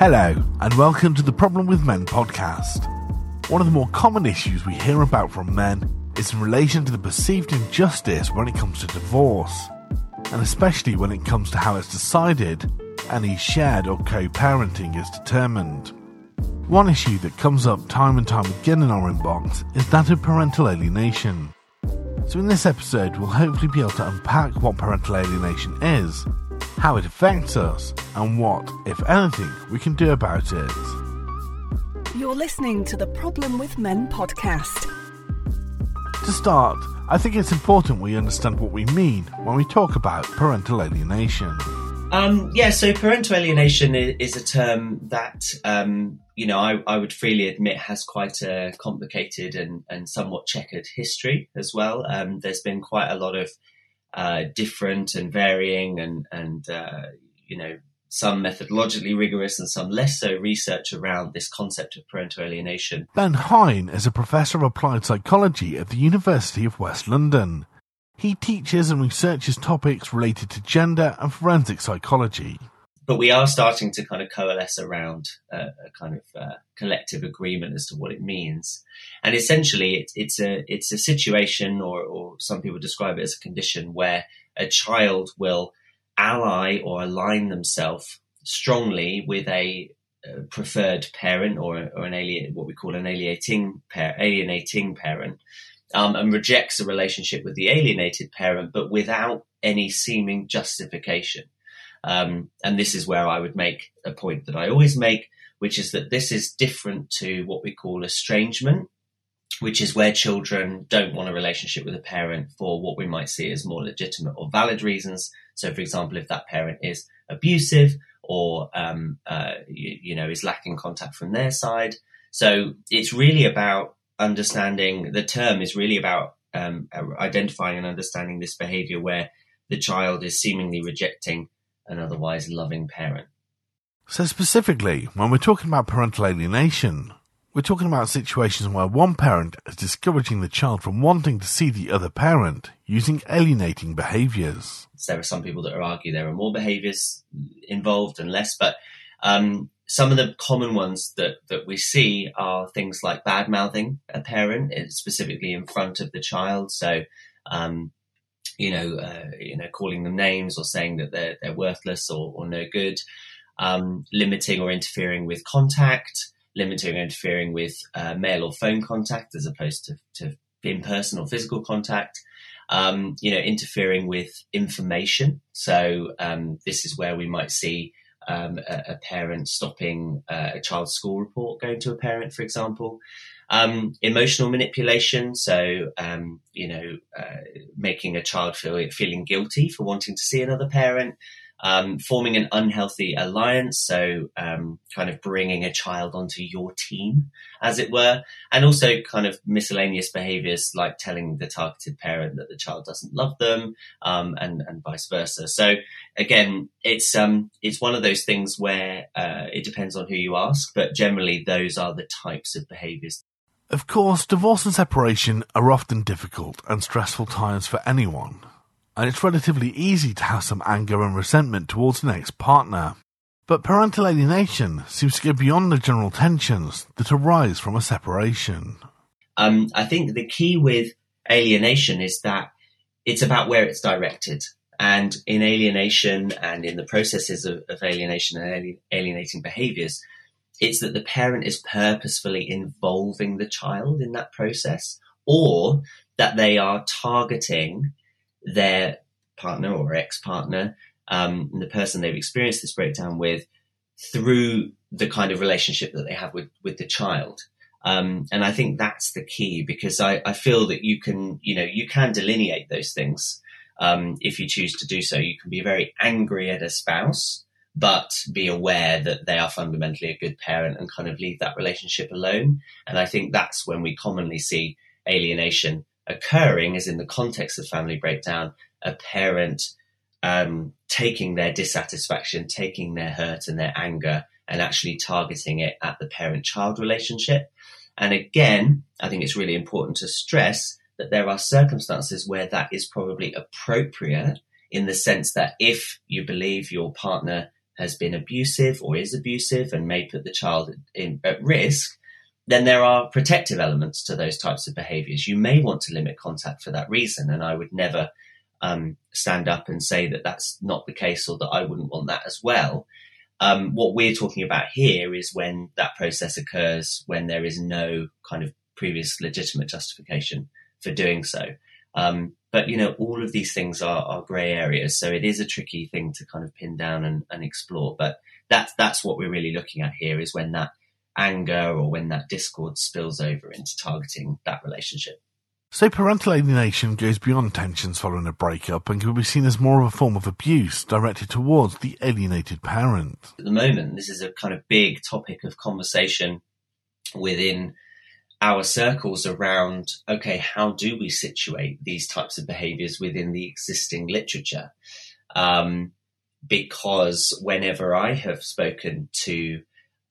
Hello, and welcome to the Problem with Men podcast. One of the more common issues we hear about from men is in relation to the perceived injustice when it comes to divorce, and especially when it comes to how it's decided any shared or co parenting is determined. One issue that comes up time and time again in our inbox is that of parental alienation. So, in this episode, we'll hopefully be able to unpack what parental alienation is, how it affects us, and what, if anything, we can do about it. You're listening to the Problem with Men podcast. To start, I think it's important we understand what we mean when we talk about parental alienation. Um, yeah, so parental alienation is, is a term that, um, you know, I, I, would freely admit has quite a complicated and, and somewhat checkered history as well. Um, there's been quite a lot of uh, different and varying and, and uh, you know, some methodologically rigorous and some less so research around this concept of parental alienation. Ben Hine is a professor of applied psychology at the University of West London. He teaches and researches topics related to gender and forensic psychology. But we are starting to kind of coalesce around a, a kind of uh, collective agreement as to what it means. And essentially, it, it's a it's a situation, or, or some people describe it as a condition, where a child will ally or align themselves strongly with a uh, preferred parent or, or an alien, what we call an alienating, par- alienating parent, um, and rejects a relationship with the alienated parent, but without any seeming justification. Um, and this is where I would make a point that I always make, which is that this is different to what we call estrangement, which is where children don't want a relationship with a parent for what we might see as more legitimate or valid reasons. So, for example, if that parent is abusive or um, uh, you, you know is lacking contact from their side, so it's really about understanding the term is really about um, identifying and understanding this behavior where the child is seemingly rejecting an otherwise loving parent. So, specifically, when we're talking about parental alienation, we're talking about situations where one parent is discouraging the child from wanting to see the other parent using alienating behaviors. There are some people that argue there are more behaviors involved and less, but um, some of the common ones that, that we see are things like bad mouthing a parent, specifically in front of the child. So, um, you know, uh, you know, calling them names or saying that they're they're worthless or, or no good, um, limiting or interfering with contact, limiting or interfering with uh, mail or phone contact as opposed to, to in person or physical contact. Um, you know, interfering with information. So um, this is where we might see um, a, a, parent stopping uh, a child's school report going to a parent, for example. Um, emotional manipulation, so um, you know, uh, making a child feel feeling guilty for wanting to see another parent, um, forming an unhealthy alliance, so um, kind of bringing a child onto your team, as it were, and also kind of miscellaneous behaviors like telling the targeted parent that the child doesn't love them, um, and and vice versa. So again, it's um it's one of those things where uh, it depends on who you ask, but generally those are the types of behaviors. Of course, divorce and separation are often difficult and stressful times for anyone and it's relatively easy to have some anger and resentment towards an ex partner. But parental alienation seems to go beyond the general tensions that arise from a separation. Um, I think the key with alienation is that it's about where it's directed. And in alienation and in the processes of, of alienation and alienating behaviors, it's that the parent is purposefully involving the child in that process or that they are targeting their partner or ex partner, um, the person they've experienced this breakdown with, through the kind of relationship that they have with with the child. Um, and I think that's the key because I, I, feel that you can, you know, you can delineate those things um, if you choose to do so. You can be very angry at a spouse, but be aware that they are fundamentally a good parent and kind of leave that relationship alone. And I think that's when we commonly see alienation occurring is in the context of family breakdown, a parent um, taking their dissatisfaction, taking their hurt and their anger, and actually targeting it at the parent child relationship. And again, I think it's really important to stress that there are circumstances where that is probably appropriate in the sense that if you believe your partner has been abusive or is abusive and may put the child in, at risk, then there are protective elements to those types of behaviors. You may want to limit contact for that reason, and I would never um, stand up and say that that's not the case or that I wouldn't want that as well. Um, what we're talking about here is when that process occurs when there is no kind of previous legitimate justification for doing so. Um, but you know, all of these things are, are grey areas, so it is a tricky thing to kind of pin down and, and explore. But that's that's what we're really looking at here is when that anger or when that discord spills over into targeting that relationship. So parental alienation goes beyond tensions following a breakup and can be seen as more of a form of abuse directed towards the alienated parent. At the moment, this is a kind of big topic of conversation within our circles around okay, how do we situate these types of behaviors within the existing literature? Um, because whenever I have spoken to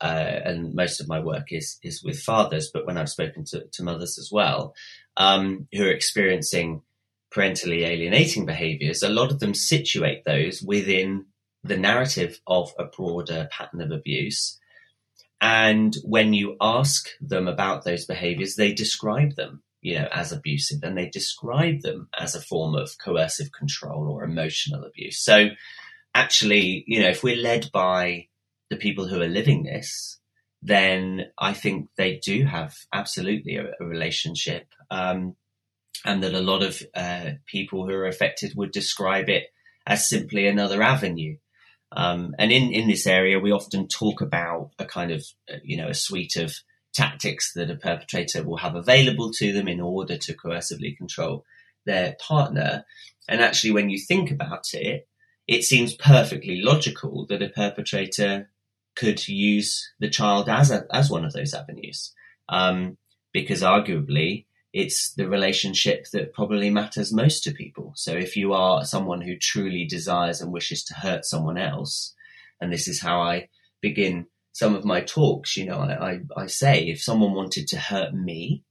uh, and most of my work is is with fathers, but when I've spoken to, to mothers as well, um, who are experiencing parentally alienating behaviors, a lot of them situate those within the narrative of a broader pattern of abuse. And when you ask them about those behaviors, they describe them, you know, as abusive and they describe them as a form of coercive control or emotional abuse. So actually, you know, if we're led by the people who are living this, then I think they do have absolutely a, a relationship. Um, and that a lot of uh, people who are affected would describe it as simply another avenue. Um, and in, in this area, we often talk about a kind of, uh, you know, a suite of tactics that a perpetrator will have available to them in order to coercively control their partner. And actually, when you think about it, it seems perfectly logical that a perpetrator could use the child as a, as one of those avenues, um, because arguably it's the relationship that probably matters most to people. So if you are someone who truly desires and wishes to hurt someone else, and this is how I begin some of my talks, you know, I, I, I say if someone wanted to hurt me,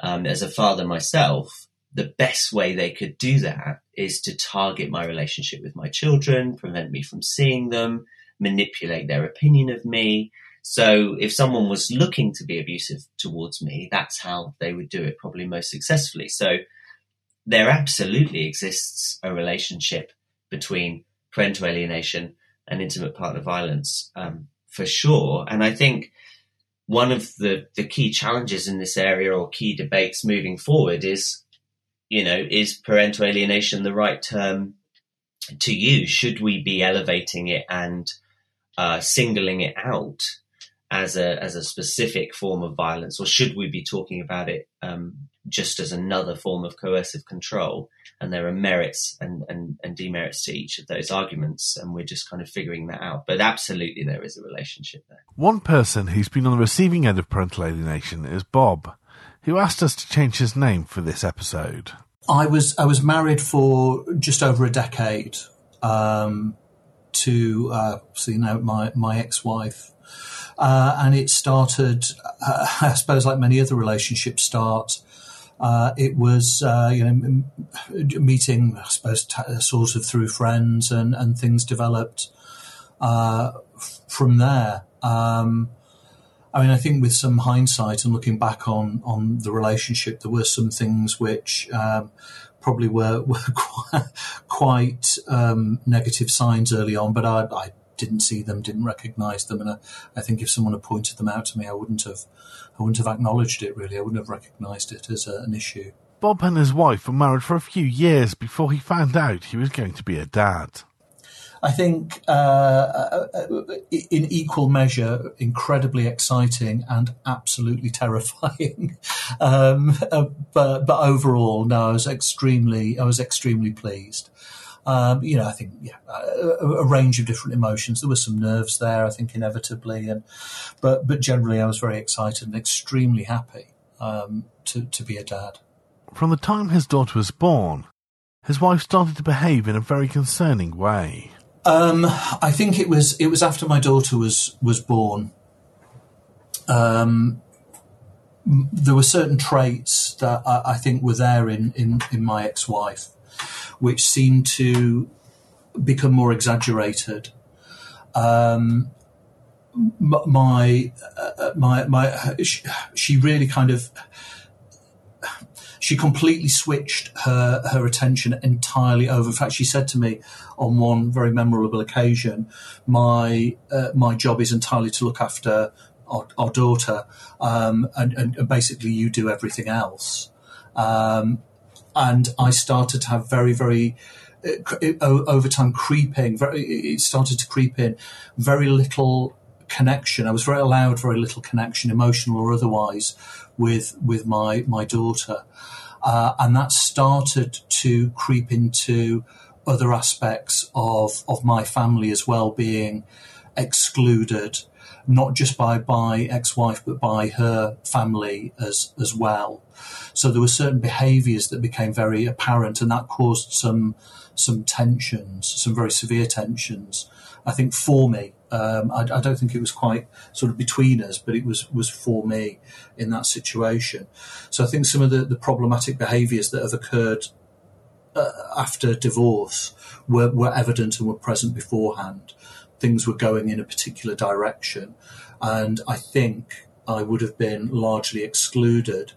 um, as a father myself, the best way they could do that is to target my relationship with my children, prevent me from seeing them, manipulate their opinion of me. So if someone was looking to be abusive towards me, that's how they would do it probably most successfully. So there absolutely exists a relationship between parental alienation and intimate partner violence um, for sure. And I think one of the, the key challenges in this area or key debates moving forward is, you know, is parental alienation the right term to use? Should we be elevating it and uh, singling it out as a as a specific form of violence, or should we be talking about it um, just as another form of coercive control? And there are merits and, and, and demerits to each of those arguments, and we're just kind of figuring that out. But absolutely, there is a relationship there. One person who's been on the receiving end of parental alienation is Bob, who asked us to change his name for this episode. I was I was married for just over a decade. Um, to uh, so you know my my ex-wife, uh, and it started, uh, I suppose, like many other relationships start. Uh, it was uh, you know meeting, I suppose, t- sort of through friends, and and things developed uh, from there. Um, I mean, I think with some hindsight and looking back on on the relationship, there were some things which um, probably were, were quite, quite um, negative signs early on, but I, I, didn't see them, didn't recognise them, and I, I, think if someone had pointed them out to me, I wouldn't have, I wouldn't have acknowledged it. Really, I wouldn't have recognised it as a, an issue. Bob and his wife were married for a few years before he found out he was going to be a dad. I think uh, uh, uh, in equal measure, incredibly exciting and absolutely terrifying. um, uh, but but overall, no, I was extremely I was extremely pleased. Um, you know, I think yeah, a, a, range of different emotions. There were some nerves there, I think, inevitably, and but but generally, I was very excited and extremely happy um, to to be a dad. From the time his daughter was born, his wife started to behave in a very concerning way. Um, I think it was it was after my daughter was was born. Um, there were certain traits that I, I, think were there in, in, in my ex-wife, which seemed to become more exaggerated. um, my uh, my my she really kind of she completely switched her her attention entirely over. In fact, she said to me on one very memorable occasion, "My uh, my job is entirely to look after our, our daughter, um, and, and, basically you do everything else." Um, and I started to have very very uh, over time creeping. Very, it started to creep in. Very little connection. I was very allowed very little connection, emotional or otherwise, with with my my daughter, uh, and that started to creep into other aspects of of my family as well, being excluded, not just by my ex-wife but by her family as as well. So there were certain behaviours that became very apparent, and that caused some some tensions, some very severe tensions. I think for me, um, I, I, don't think it was quite sort of between us, but it was was for me in that situation. So I think some of the, the problematic behaviours that have occurred uh, after divorce were, were evident and were present beforehand. Things were going in a particular direction, and I think I would have been largely excluded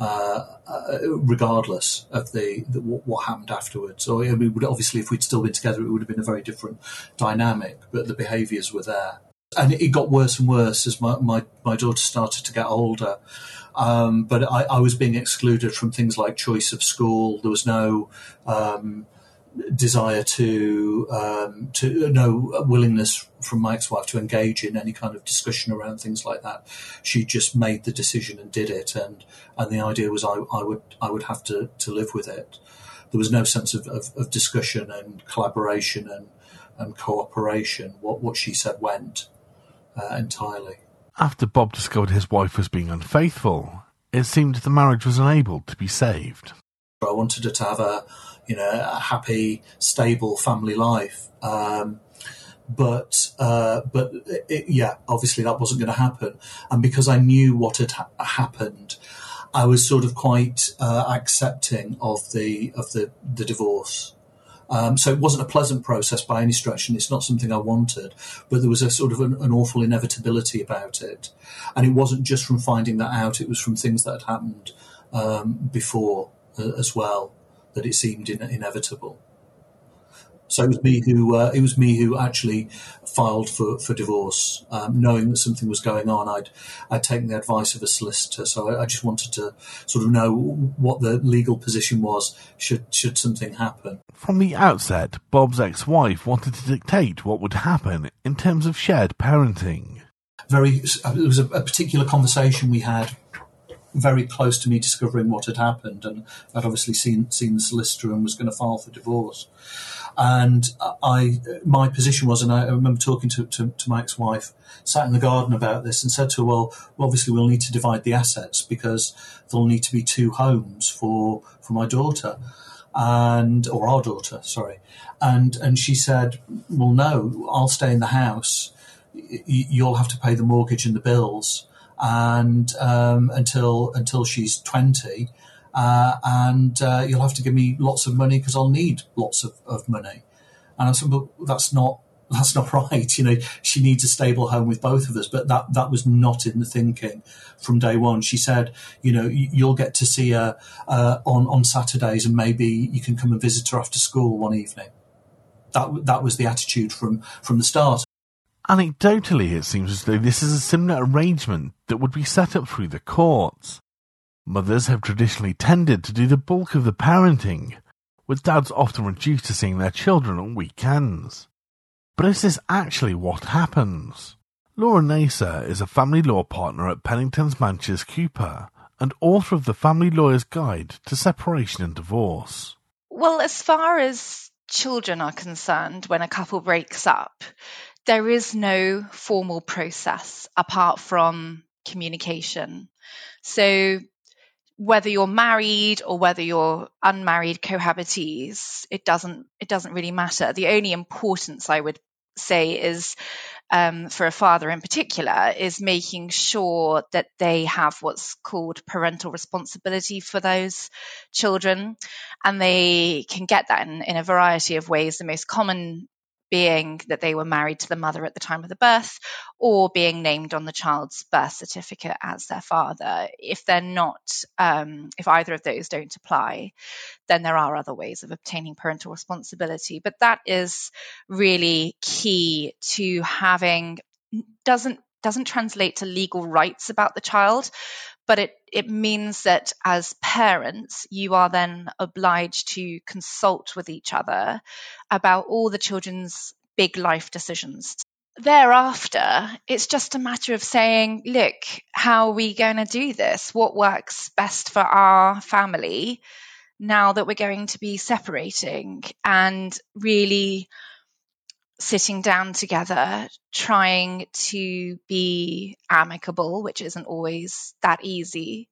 uh, uh, regardless of the, the what, what, happened afterwards. So I mean, obviously, if we'd still been together, it would have been a very different dynamic. But the behaviours were there, and it got worse and worse as my my, my daughter started to get older. Um, but I, I, was being excluded from things like choice of school. There was no um, desire to um, to no willingness from my ex-wife to engage in any kind of discussion around things like that. She just made the decision and did it, and and the idea was I, I would I would have to to live with it. There was no sense of, of, of discussion and collaboration and and cooperation. What what she said went uh, entirely. After Bob discovered his wife was being unfaithful, it seemed the marriage was unable to be saved. I wanted her to have a you know, a happy, stable family life. Um, but uh, but it, yeah, obviously that wasn't going to happen. And because I knew what had ha- happened, I was sort of quite uh, accepting of the of the the divorce. Um, so it wasn't a pleasant process by any stretch, and it's not something I wanted. But there was a sort of an, an awful inevitability about it, and it wasn't just from finding that out; it was from things that had happened um, before uh, as well that it seemed in, inevitable. So it was me who uh, it was me who actually filed for, for divorce, um, knowing that something was going on. I'd I'd taken the advice of a solicitor, so I, I, just wanted to sort of know what the legal position was should should something happen. From the outset, Bob's ex-wife wanted to dictate what would happen in terms of shared parenting. Very, it was a, a particular conversation we had very close to me discovering what had happened, and I'd obviously seen seen the solicitor and was going to file for divorce. And I, my position was, and I remember talking to, to, to my ex-wife, sat in the garden about this, and said to her, "Well, obviously we'll need to divide the assets because there'll need to be two homes for for my daughter." and or our daughter, sorry, and and she said, "Well, no, I'll stay in the house. You'll have to pay the mortgage and the bills, and um, until until she's twenty, uh, and uh, you'll have to give me lots of money because I'll need lots of, of money. And I said, but that's not that's not right. You know, she needs a stable home with both of us. But that that was not in the thinking from day one. She said, you know, you'll get to see her uh, on on Saturdays, and maybe you can come and visit her after school one evening. That that was the attitude from from the start. Anecdotally, it seems as though this is a similar arrangement that would be set up through the courts. Mothers have traditionally tended to do the bulk of the parenting, with dads often reduced to seeing their children on weekends. But is this actually what happens? Laura Naser is a family law partner at Penningtons Manches Cooper and author of the Family Lawyer's Guide to Separation and Divorce. Well, as far as children are concerned, when a couple breaks up, there is no formal process apart from communication. So whether you're married or whether you're unmarried cohabitees, it doesn't it doesn't really matter. The only importance I would say is um, for a father in particular is making sure that they have what's called parental responsibility for those children, and they can get that in, in a variety of ways. The most common being that they were married to the mother at the time of the birth or being named on the child's birth certificate as their father. If they're not, um, if either of those don't apply, then there are other ways of obtaining parental responsibility. But that is really key to having doesn't doesn't translate to legal rights about the child, but it, it means that as parents, you are then obliged to consult with each other about all the children's big life decisions. Thereafter, it's just a matter of saying, look, how are we going to do this? What works best for our family now that we're going to be separating? And really sitting down together, trying to be amicable, which isn't always that easy,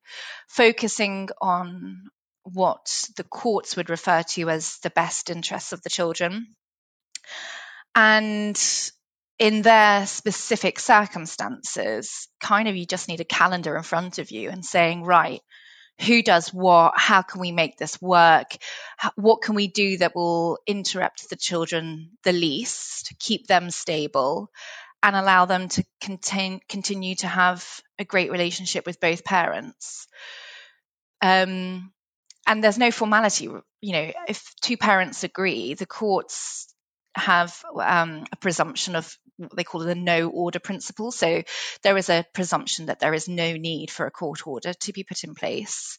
focusing on what the courts would refer to as the best interests of the children. And in their specific circumstances, kind of you just need a calendar in front of you and saying, right, who does what how can we make this work what can we do that will interrupt the children the least keep them stable and allow them to contain, continue to have a great relationship with both parents. Um, and there's no formality you know if two parents agree the courts have um, a presumption of what they call the no order principle. So there is a presumption that there is no need for a court order to be put in place.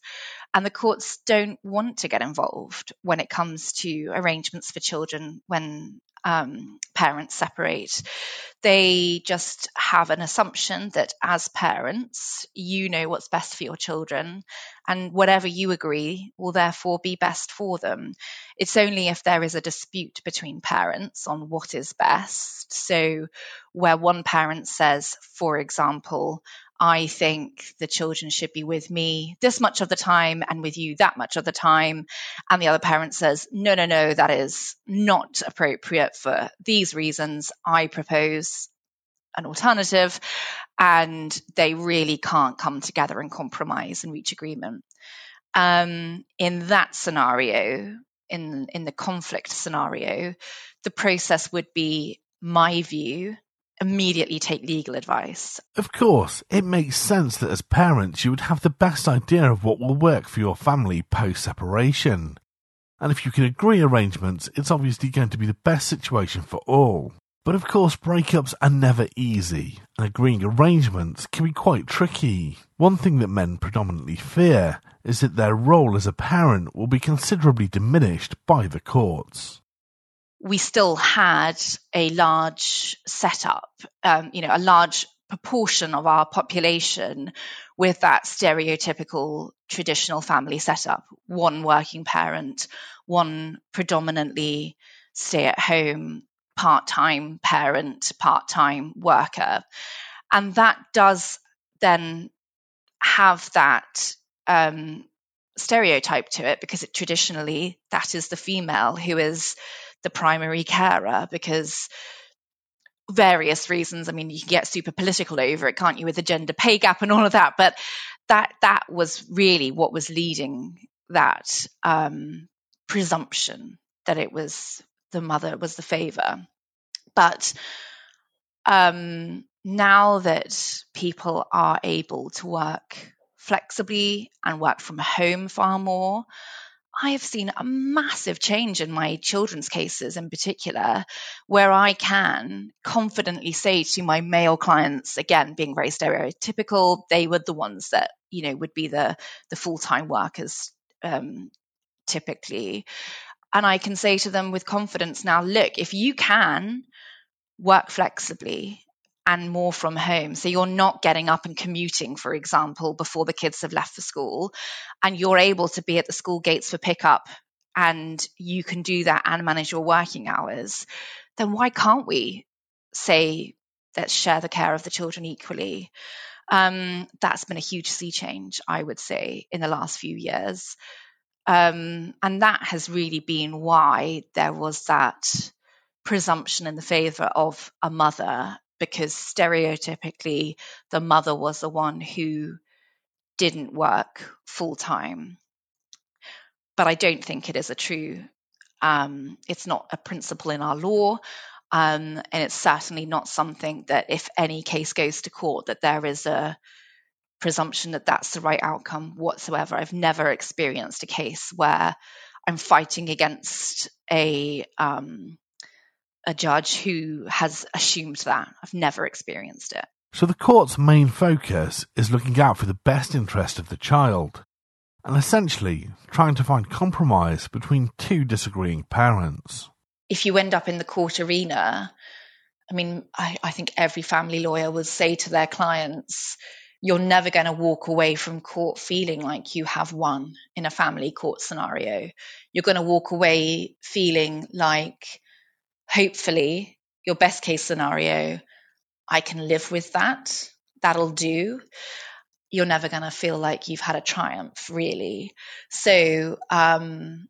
And the courts don't want to get involved when it comes to arrangements for children when um, parents separate. They just have an assumption that as parents, you know what's best for your children, and whatever you agree will therefore be best for them. It's only if there is a dispute between parents on what is best. So, where one parent says, for example, I think the children should be with me this much of the time and with you that much of the time. And the other parent says, no, no, no, that is not appropriate for these reasons. I propose an alternative. And they really can't come together and compromise and reach agreement. Um, in that scenario, in, in the conflict scenario, the process would be my view immediately take legal advice. Of course, it makes sense that as parents you would have the best idea of what will work for your family post separation. And if you can agree arrangements, it's obviously going to be the best situation for all. But of course, breakups are never easy, and agreeing arrangements can be quite tricky. One thing that men predominantly fear is that their role as a parent will be considerably diminished by the courts we still had a large setup, um, you know, a large proportion of our population with that stereotypical traditional family setup one working parent, one predominantly stay at home, part time parent, part time worker. And that does then have that um, stereotype to it because it traditionally that is the female who is the primary carer because various reasons. I mean, you can get super political over it, can't you, with the gender pay gap and all of that? But that that was really what was leading that um, presumption that it was the mother was the favor. But um, now that people are able to work flexibly and work from home far more, I have seen a massive change in my children's cases in particular, where I can confidently say to my male clients, again, being very stereotypical, they were the ones that, you know, would be the, the full time workers um, typically. And I can say to them with confidence now, look, if you can work flexibly and more from home. So you're not getting up and commuting, for example, before the kids have left for school, and you're able to be at the school gates for pickup and you can do that and manage your working hours, then why can't we say let's share the care of the children equally? Um, that's been a huge sea change, I would say, in the last few years. Um, and that has really been why there was that presumption in the favor of a mother because stereotypically the mother was the one who didn't work full time. But I don't think it is a true, um, it's not a principle in our law. Um, and it's certainly not something that, if any case goes to court, that there is a presumption that that's the right outcome whatsoever. I've never experienced a case where I'm fighting against a um, a judge who has assumed that. I've never experienced it. So the court's main focus is looking out for the best interest of the child and essentially trying to find compromise between two disagreeing parents. If you end up in the court arena, I mean, I, I think every family lawyer will say to their clients, you're never going to walk away from court feeling like you have won in a family court scenario. You're going to walk away feeling like, hopefully, your best case scenario, I can live with that. That'll do. You're never going to feel like you've had a triumph, really. So, um,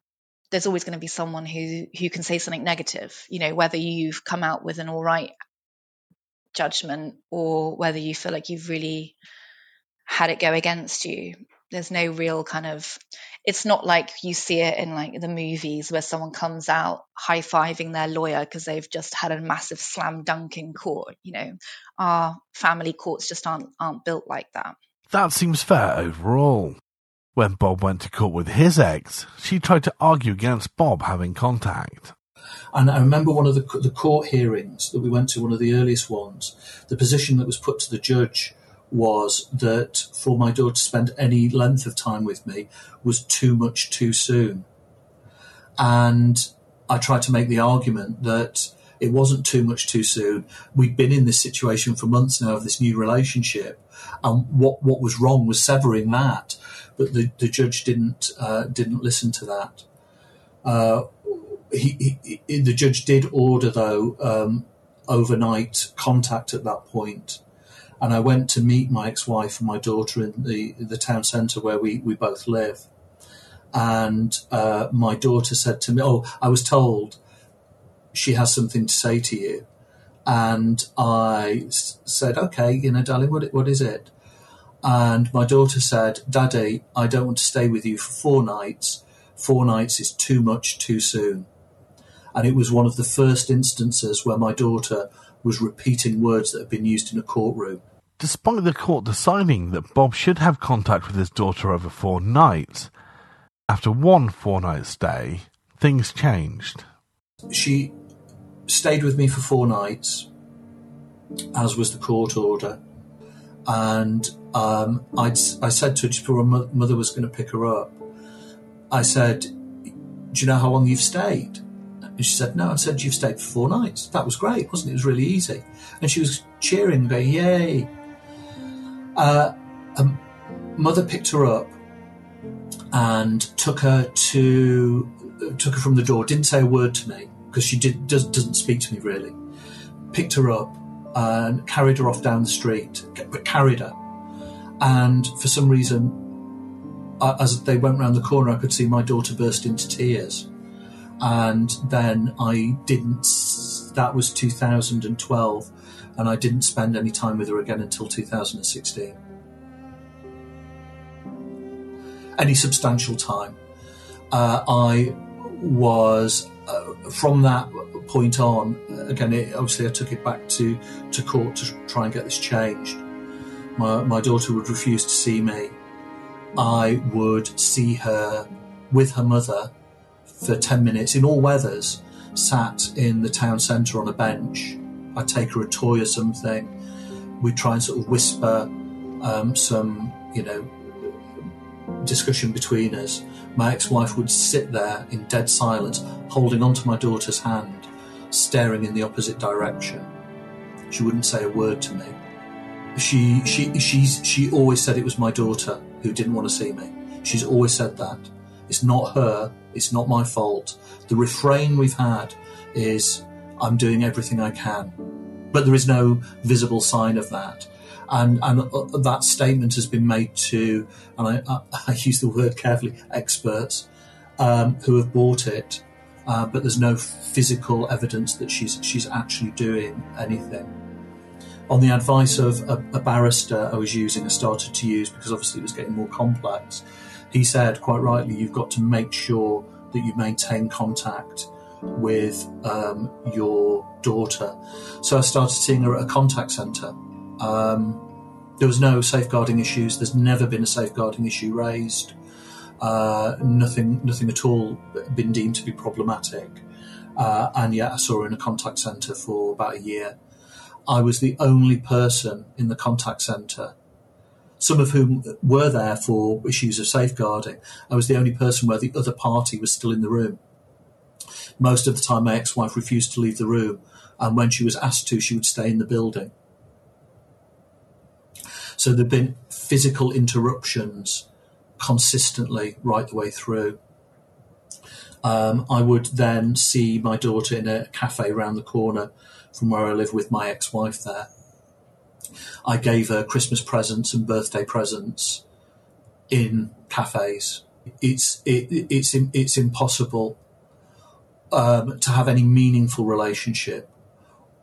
there's always going to be someone who who can say something negative. You know, whether you've come out with an all right judgment or whether you feel like you've really had it go against you. There's no real kind of it's not like you see it in like the movies where someone comes out high fiving their lawyer because they've just had a massive slam dunk in court. You know, our family courts just aren't aren't built like that. That seems fair overall. When Bob went to court with his ex, she tried to argue against Bob having contact. And I remember one of the, the court hearings that we went to, one of the earliest ones, the position that was put to the judge was that for my daughter to spend any length of time with me was too much too soon. And I tried to make the argument that it wasn't too much too soon. We'd been in this situation for months now of this new relationship, and what what was wrong was severing that. But the, the judge didn't uh, didn't listen to that. Uh, he, he, the judge did order though um, overnight contact at that point and I went to meet my ex-wife and my daughter in the the town centre where we we both live. And uh, my daughter said to me, "Oh, I was told she has something to say to you," and I said, "Okay, you know, darling, what what is it?" And my daughter said, "Daddy, I don't want to stay with you for four nights. Four nights is too much too soon." And it was one of the first instances where my daughter was repeating words that had been used in a courtroom. Despite the court deciding that Bob should have contact with his daughter over four nights, after one four night stay, things changed. She stayed with me for four nights, as was the court order. And um, i said to her just before her mother was going to pick her up, I said, Do you know how long you've stayed? And she said, No. I said, You've stayed for four nights. That was great, wasn't it? It was really easy. And she was cheering, going, Yay. Uh, mother picked her up and took her to took her from the door. Didn't say a word to me because she did does, doesn't speak to me really. Picked her up and carried her off down the street, carried her. And for some reason, uh, as they went round the corner, I could see my daughter burst into tears. And then I didn't. That was 2012 and I didn't spend any time with her again until 2016. Any substantial time. Uh, I was, uh, from that point on, again, it, obviously I took it back to, to court to try and get this changed. My, my daughter would refuse to see me. I would see her with her mother for 10 minutes in all weathers, sat in the town centre on a bench I'd take her a toy or something. We'd try and sort of whisper um, some, you know, discussion between us. My ex-wife would sit there in dead silence, holding onto my daughter's hand, staring in the opposite direction. She wouldn't say a word to me. She she she's she always said it was my daughter who didn't want to see me. She's always said that. It's not her. It's not my fault. The refrain we've had is I'm doing everything I can. But there is no visible sign of that. And, and uh, that statement has been made to, and I, I, use the word carefully, experts um, who have bought it, uh, but there's no physical evidence that she's she's actually doing anything. On the advice of a, a barrister I was using, I started to use because obviously it was getting more complex. He said quite rightly, you've got to make sure that you maintain contact with um, your daughter. So I started seeing her at a contact centre. Um, there was no safeguarding issues. There's never been a safeguarding issue raised. Uh, nothing, nothing at all been deemed to be problematic. Uh, and yet, I saw her in a contact centre for about a year. I was the only person in the contact centre, some of whom were there for issues of safeguarding. I was the only person where the other party was still in the room. Most of the time, my ex wife refused to leave the room, and when she was asked to, she would stay in the building. So there'd been physical interruptions consistently right the way through. Um, I would then see my daughter in a cafe around the corner from where I live with my ex wife there. I gave her Christmas presents and birthday presents in cafes. It's it, it's it's impossible um, to have any meaningful relationship.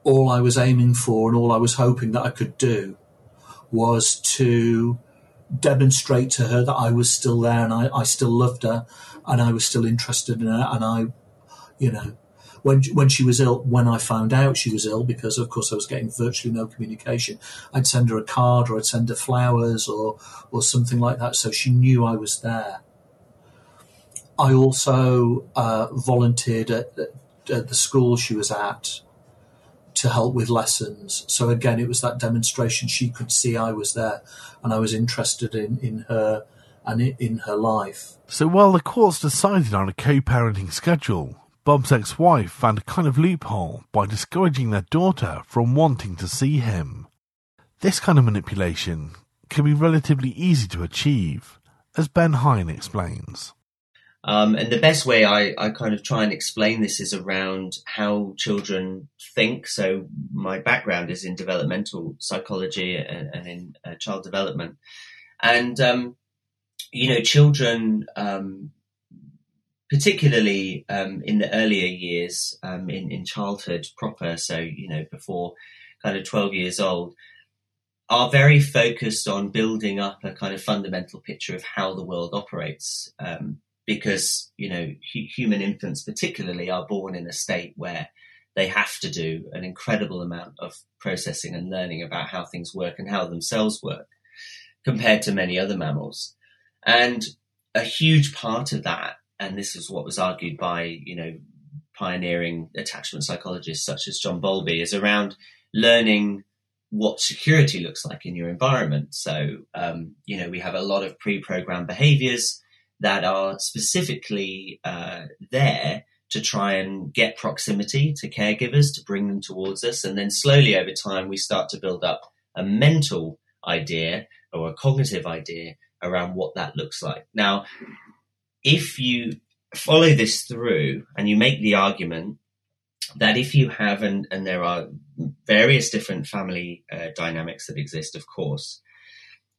All I was aiming for and all I was hoping that I could do was to demonstrate to her that I was still there and I, I still loved her and I was still interested in her and I, you know, when when she was ill, when I found out she was ill, because of course I was getting virtually no communication, I'd send her a card or I'd send her flowers or or something like that, so she knew I was there. I also uh, volunteered at, at the school she was at to help with lessons. So again, it was that demonstration. She could see I was there, and I was interested in in her and in her life. So while the courts decided on a co-parenting schedule, Bob's ex-wife found a kind of loophole by discouraging their daughter from wanting to see him. This kind of manipulation can be relatively easy to achieve, as Ben Hine explains. Um, and the best way I, I kind of try and explain this is around how children think. So my background is in developmental psychology and, and in uh, child development. And, um, you know, children, um, particularly um, in the earlier years, um, in, in childhood proper, so, you know, before kind of 12 years old, are very focused on building up a kind of fundamental picture of how the world operates. Um, because you know hu- human infants particularly are born in a state where they have to do an incredible amount of processing and learning about how things work and how themselves work compared to many other mammals and a huge part of that and this is what was argued by you know pioneering attachment psychologists such as John Bowlby is around learning what security looks like in your environment so um, you know we have a lot of pre-programmed behaviors that are specifically uh, there to try and get proximity to caregivers to bring them towards us. And then slowly over time, we start to build up a mental idea or a cognitive idea around what that looks like. Now, if you follow this through and you make the argument that if you have, and, and there are various different family uh, dynamics that exist, of course,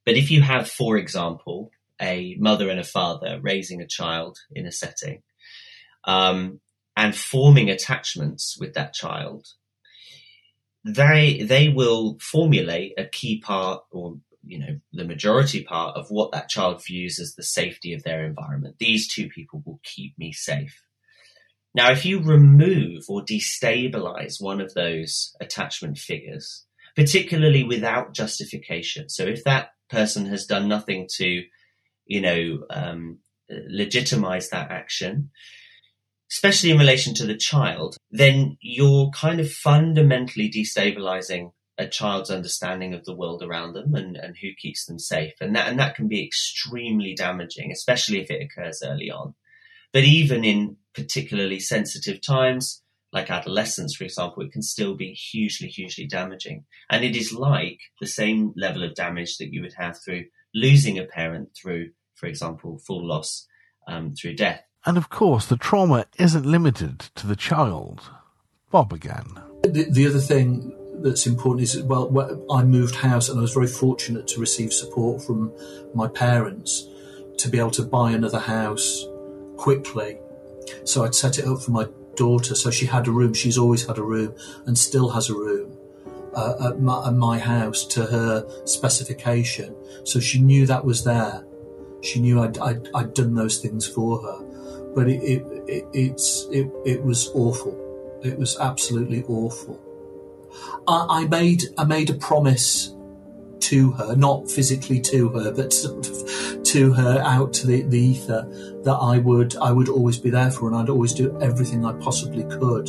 but if you have, for example, a mother and a father raising a child in a setting um, and forming attachments with that child, they they will formulate a key part or you know the majority part of what that child views as the safety of their environment. These two people will keep me safe. Now, if you remove or destabilize one of those attachment figures, particularly without justification, so if that person has done nothing to you know, um, legitimize that action, especially in relation to the child, then you're kind of fundamentally destabilizing a child's understanding of the world around them and, and who keeps them safe. And that, and that can be extremely damaging, especially if it occurs early on. But even in particularly sensitive times, like adolescence, for example, it can still be hugely, hugely damaging. And it is like the same level of damage that you would have through losing a parent through for example, full loss um, through death. And of course, the trauma isn't limited to the child. Bob again. The, the other thing that's important is well, I moved house and I was very fortunate to receive support from my parents to be able to buy another house quickly. So I'd set it up for my daughter. So she had a room. She's always had a room and still has a room uh, at, my, at my house to her specification. So she knew that was there. She knew I'd, I'd, I'd done those things for her. but it, it, it it's it, it was awful. It was absolutely awful. I, I made I made a promise to her, not physically to her, but sort of to her out to the, the ether, that I would I would always be there for her, and I'd always do everything I possibly could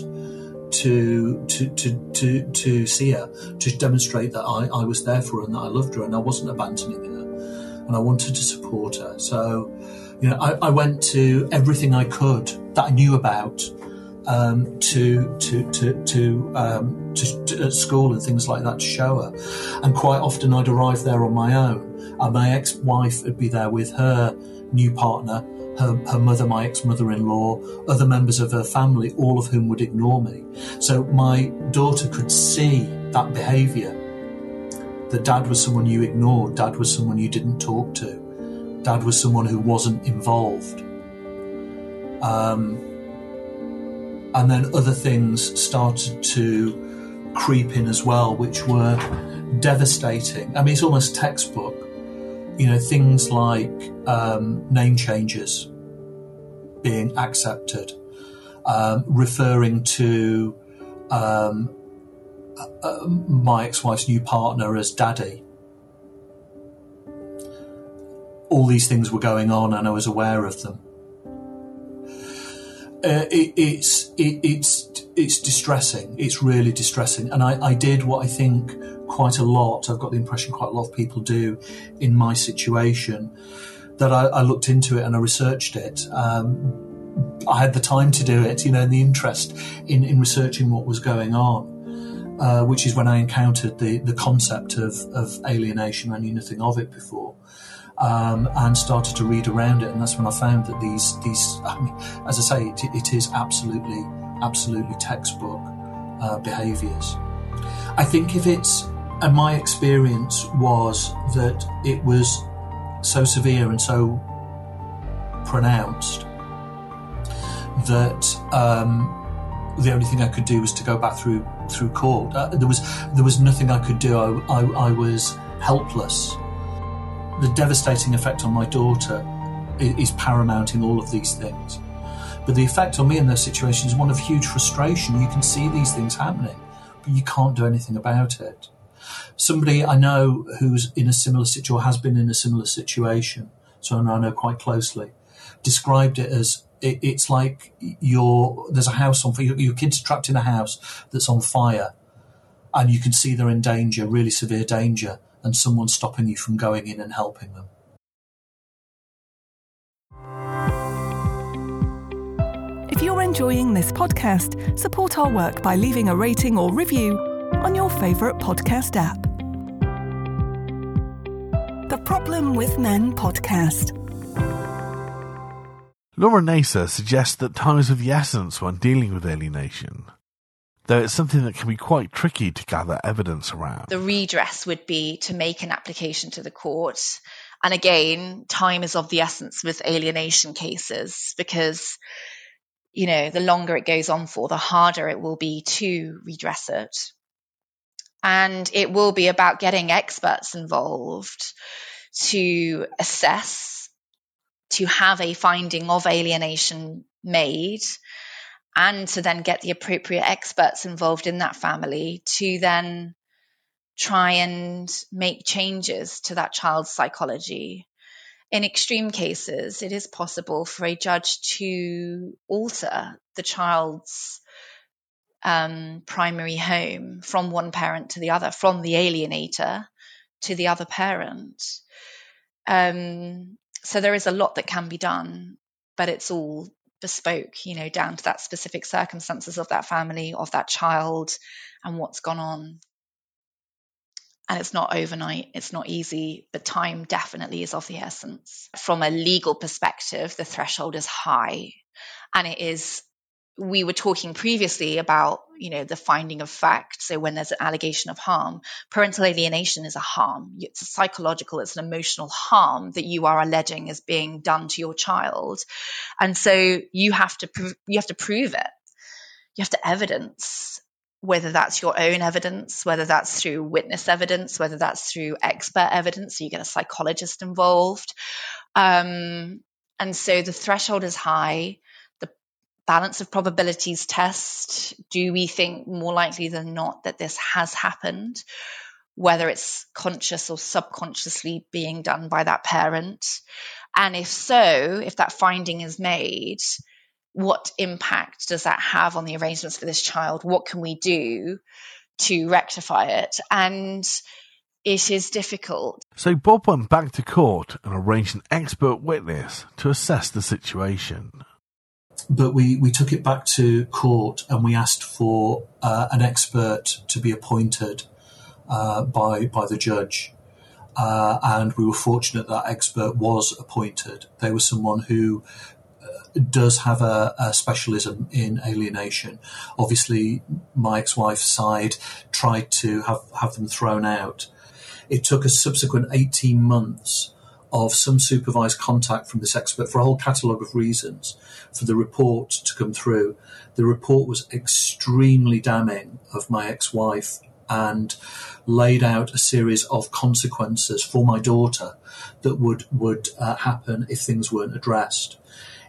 to to to to, to see her, to demonstrate that I, I was there for her and that I loved her and I wasn't abandoning her, and I wanted to support her. So, you know, I, I went to everything I could that I knew about um, to to to to, um, to, to at school and things like that to show her. And quite often I'd arrive there on my own, and my ex-wife would be there with her new partner, her, her mother, my ex-mother-in-law, other members of her family, all of whom would ignore me. So my daughter could see that behaviour. That dad was someone you ignored, dad was someone you didn't talk to, dad was someone who wasn't involved. Um, and then other things started to creep in as well, which were devastating. I mean, it's almost textbook. You know, things like um, name changes being accepted, um, referring to um, uh, my ex-wife's new partner as daddy. All these things were going on, and I was aware of them uh, it, it's it, it's it's distressing. It's really distressing. And I, I, did what I think quite a lot. I've got the impression quite a lot of people do in my situation. That I, I looked into it and I researched it. Um, I had the time to do it, you know, and the interest in, in researching what was going on, uh, which is when I encountered the, the concept of, of alienation. I knew nothing of it before um, and started to read around it. And that's when I found that these, these I mean, as I say, it, it is absolutely, absolutely textbook uh, behaviours. I think if it's, and my experience was that it was so severe and so pronounced that um, the only thing I could do was to go back through through court. Uh, there was there was nothing I could do. I, I, I was helpless the devastating effect on my daughter is paramount in all of these things. But the effect on me in those situations is one of huge frustration. You can see these things happening, but you can't do anything about it. Somebody I know who's in a similar situation, or has been in a similar situation, so I know quite closely, described it as it, it's like your there's a house on fire, your kids trapped in a house that's on fire, and you can see they're in danger, really severe danger, and someone stopping you from going in and helping them. If you're enjoying this podcast, support our work by leaving a rating or review on your favourite podcast app. The Problem with Men podcast. Laura Naser suggests that time is of the essence when dealing with alienation though it's something that can be quite tricky to gather evidence around. The redress would be to make an application to the court. And again, time is of the essence with alienation cases because, you know, the longer it goes on for, the harder it will be to redress it. And it will be about getting experts involved to assess, to have a finding of alienation made and to then get the appropriate experts involved in that family to then try and make changes to that child's psychology. In extreme cases, it is possible for a judge to alter the child's um, primary home from one parent to the other, from the alienator to the other parent. Um, so there is a lot that can be done, but it's all bespoke, you know, down to that specific circumstances of that family, of that child, and what's gone on. And it's not overnight, it's not easy, but time definitely is of the essence. From a legal perspective, the threshold is high. And it is we were talking previously about you know the finding of fact. So when there's an allegation of harm parental alienation is a harm. It's a psychological it's an emotional harm that you are alleging is being done to your child. And so you have to you have to prove it. You have to evidence whether that's your own evidence whether that's through witness evidence whether that's through expert evidence so you get a psychologist involved um, and so the threshold is high The balance of probabilities test. Do we think more likely than not that this has happened? Whether it's conscious or subconsciously being done by that parent. And if so, if that finding is made, what impact does that have on the arrangements for this child? What can we do to rectify it? And it is difficult. So Bob went back to court and arranged an expert witness to assess the situation. But we, we took it back to court and we asked for uh, an expert to be appointed uh, by by the judge. Uh, and we were fortunate that expert was appointed. They were someone who does have a, a, specialism in alienation. Obviously, my ex-wife's side tried to have, have them thrown out. It took a subsequent 18 months of some supervised contact from this expert for a whole catalogue of reasons for the report to come through. The report was extremely damning of my ex wife and laid out a series of consequences for my daughter that would would uh, happen if things weren't addressed.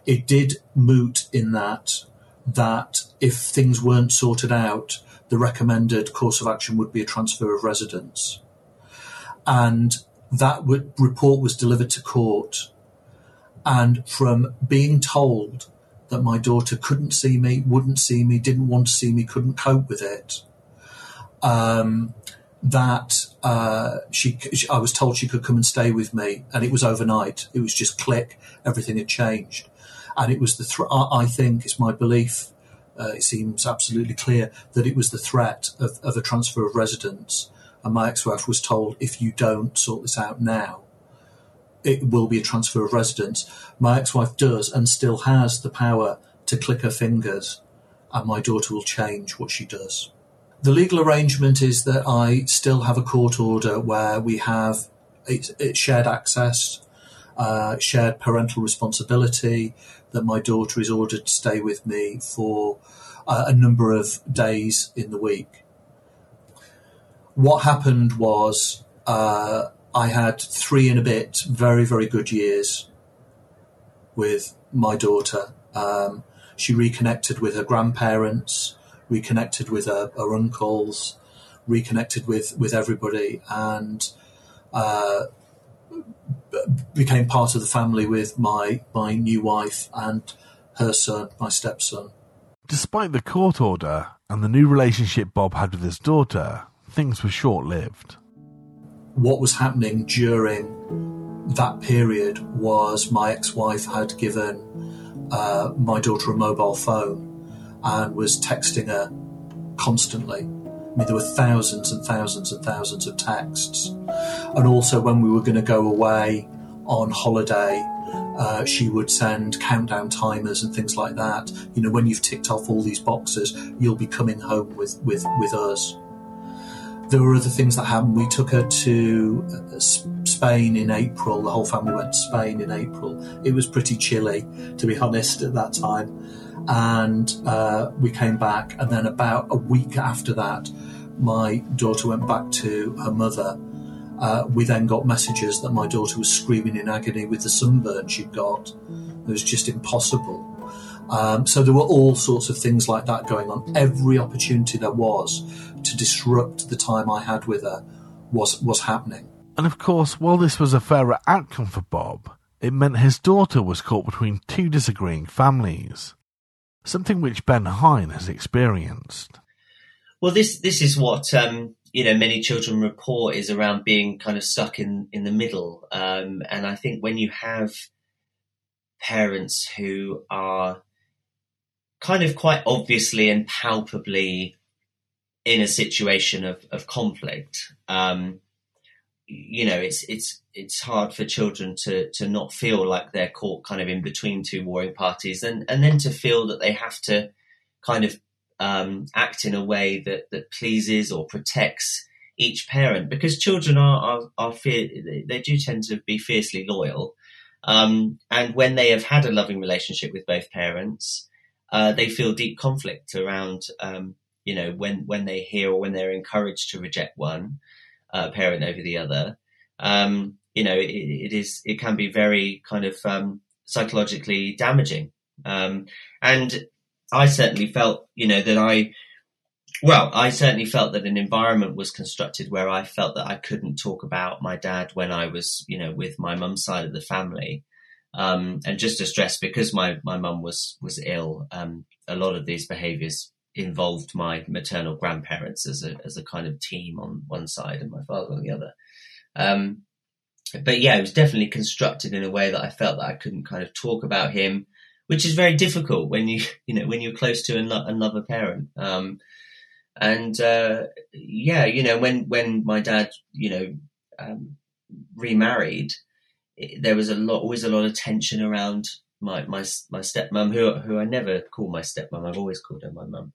It did moot in that that if things weren't sorted out, the recommended course of action would be a transfer of residence, and that report was delivered to court. And from being told that my daughter couldn't see me, wouldn't see me, didn't want to see me, couldn't cope with it, um, that uh, she, I was told she could come and stay with me, and it was overnight. It was just click, everything had changed, and it was the. Th- I think it's my belief. Uh, it seems absolutely clear that it was the threat of, of a transfer of residence, and my ex-wife was told if you don't sort this out now, it will be a transfer of residence. My ex-wife does and still has the power to click her fingers, and my daughter will change what she does. The legal arrangement is that I still have a court order where we have it's, it's shared access, uh, shared parental responsibility, that my daughter is ordered to stay with me for uh, a number of days in the week. What happened was uh, I had three and a bit very, very good years with my daughter. Um, she reconnected with her grandparents reconnected with her, her uncles, reconnected with, with everybody, and uh, became part of the family with my, my new wife and her son, my stepson. Despite the court order and the new relationship Bob had with his daughter, things were short lived. What was happening during that period was my ex wife had given uh, my daughter a mobile phone and was texting her constantly. Mean, there were thousands and thousands and thousands of texts. And also, when we were going to go away on holiday, uh, she would send countdown timers and things like that. You know, when you've ticked off all these boxes, you'll be coming home with, with, with us. There were other things that happened. We took her to uh, Spain in April. The whole family went to Spain in April. It was pretty chilly, to be honest, at that time and uh, we came back. And then about a week after that, my daughter went back to her mother. Uh, we then got messages that my daughter was screaming in agony with the sunburn she'd got. It was just impossible. Um, so there were all sorts of things like that going on. Every opportunity there was to disrupt the time I had with her was was happening. And of course, while this was a fairer outcome for Bob, it meant his daughter was caught between two disagreeing families something which Ben Hine has experienced. Well, this this is what um, you know many children report is around being kind of stuck in in the middle, um, and I think when you have parents who are kind of quite obviously and palpably in a situation of, of conflict, um, you know, it's it's it's hard for children to to not feel like they're caught kind of in between two warring parties, and and then to feel that they have to kind of um, act in a way that that pleases or protects each parent, because children are are, are fear they do tend to be fiercely loyal, um, and when they have had a loving relationship with both parents, uh, they feel deep conflict around. Um, you know, when when they hear or when they're encouraged to reject one, uh, parent over the other, um, you know, it, it is it can be very kind of um, psychologically damaging. Um, and I certainly felt, you know, that I, well, I certainly felt that an environment was constructed where I felt that I couldn't talk about my dad when I was, you know, with my mum's side of the family. Um, and just to stress, because my, my mum was, was ill, um, a lot of these behaviors involved my maternal grandparents as a, as a kind of team on one side and my father on the other. Um, but yeah, it was definitely constructed in a way that I felt that I couldn't kind of talk about him, which is very difficult when you, you know, when you're close to another parent. Um, and, uh, yeah, you know, when, when my dad, you know, um, remarried, it, there was a lot, always a lot of tension around my, my, my stepmom, who, who I never call my stepmom. I've always called her my mum.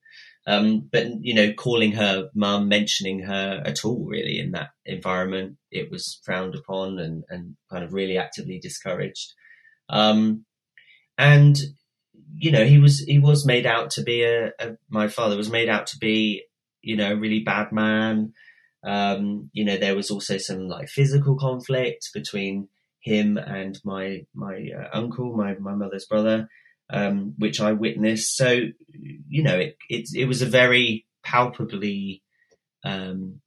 Um, but you know, calling her mum, mentioning her at all really in that environment, it was frowned upon and, and kind of really actively discouraged. Um, and you know, he was he was made out to be a, a, my father was made out to be you know a really bad man. Um, you know, there was also some like physical conflict between him and my my uh, uncle, my my mother's brother um, which I witnessed. So, you know, it, it, it was a very palpably um,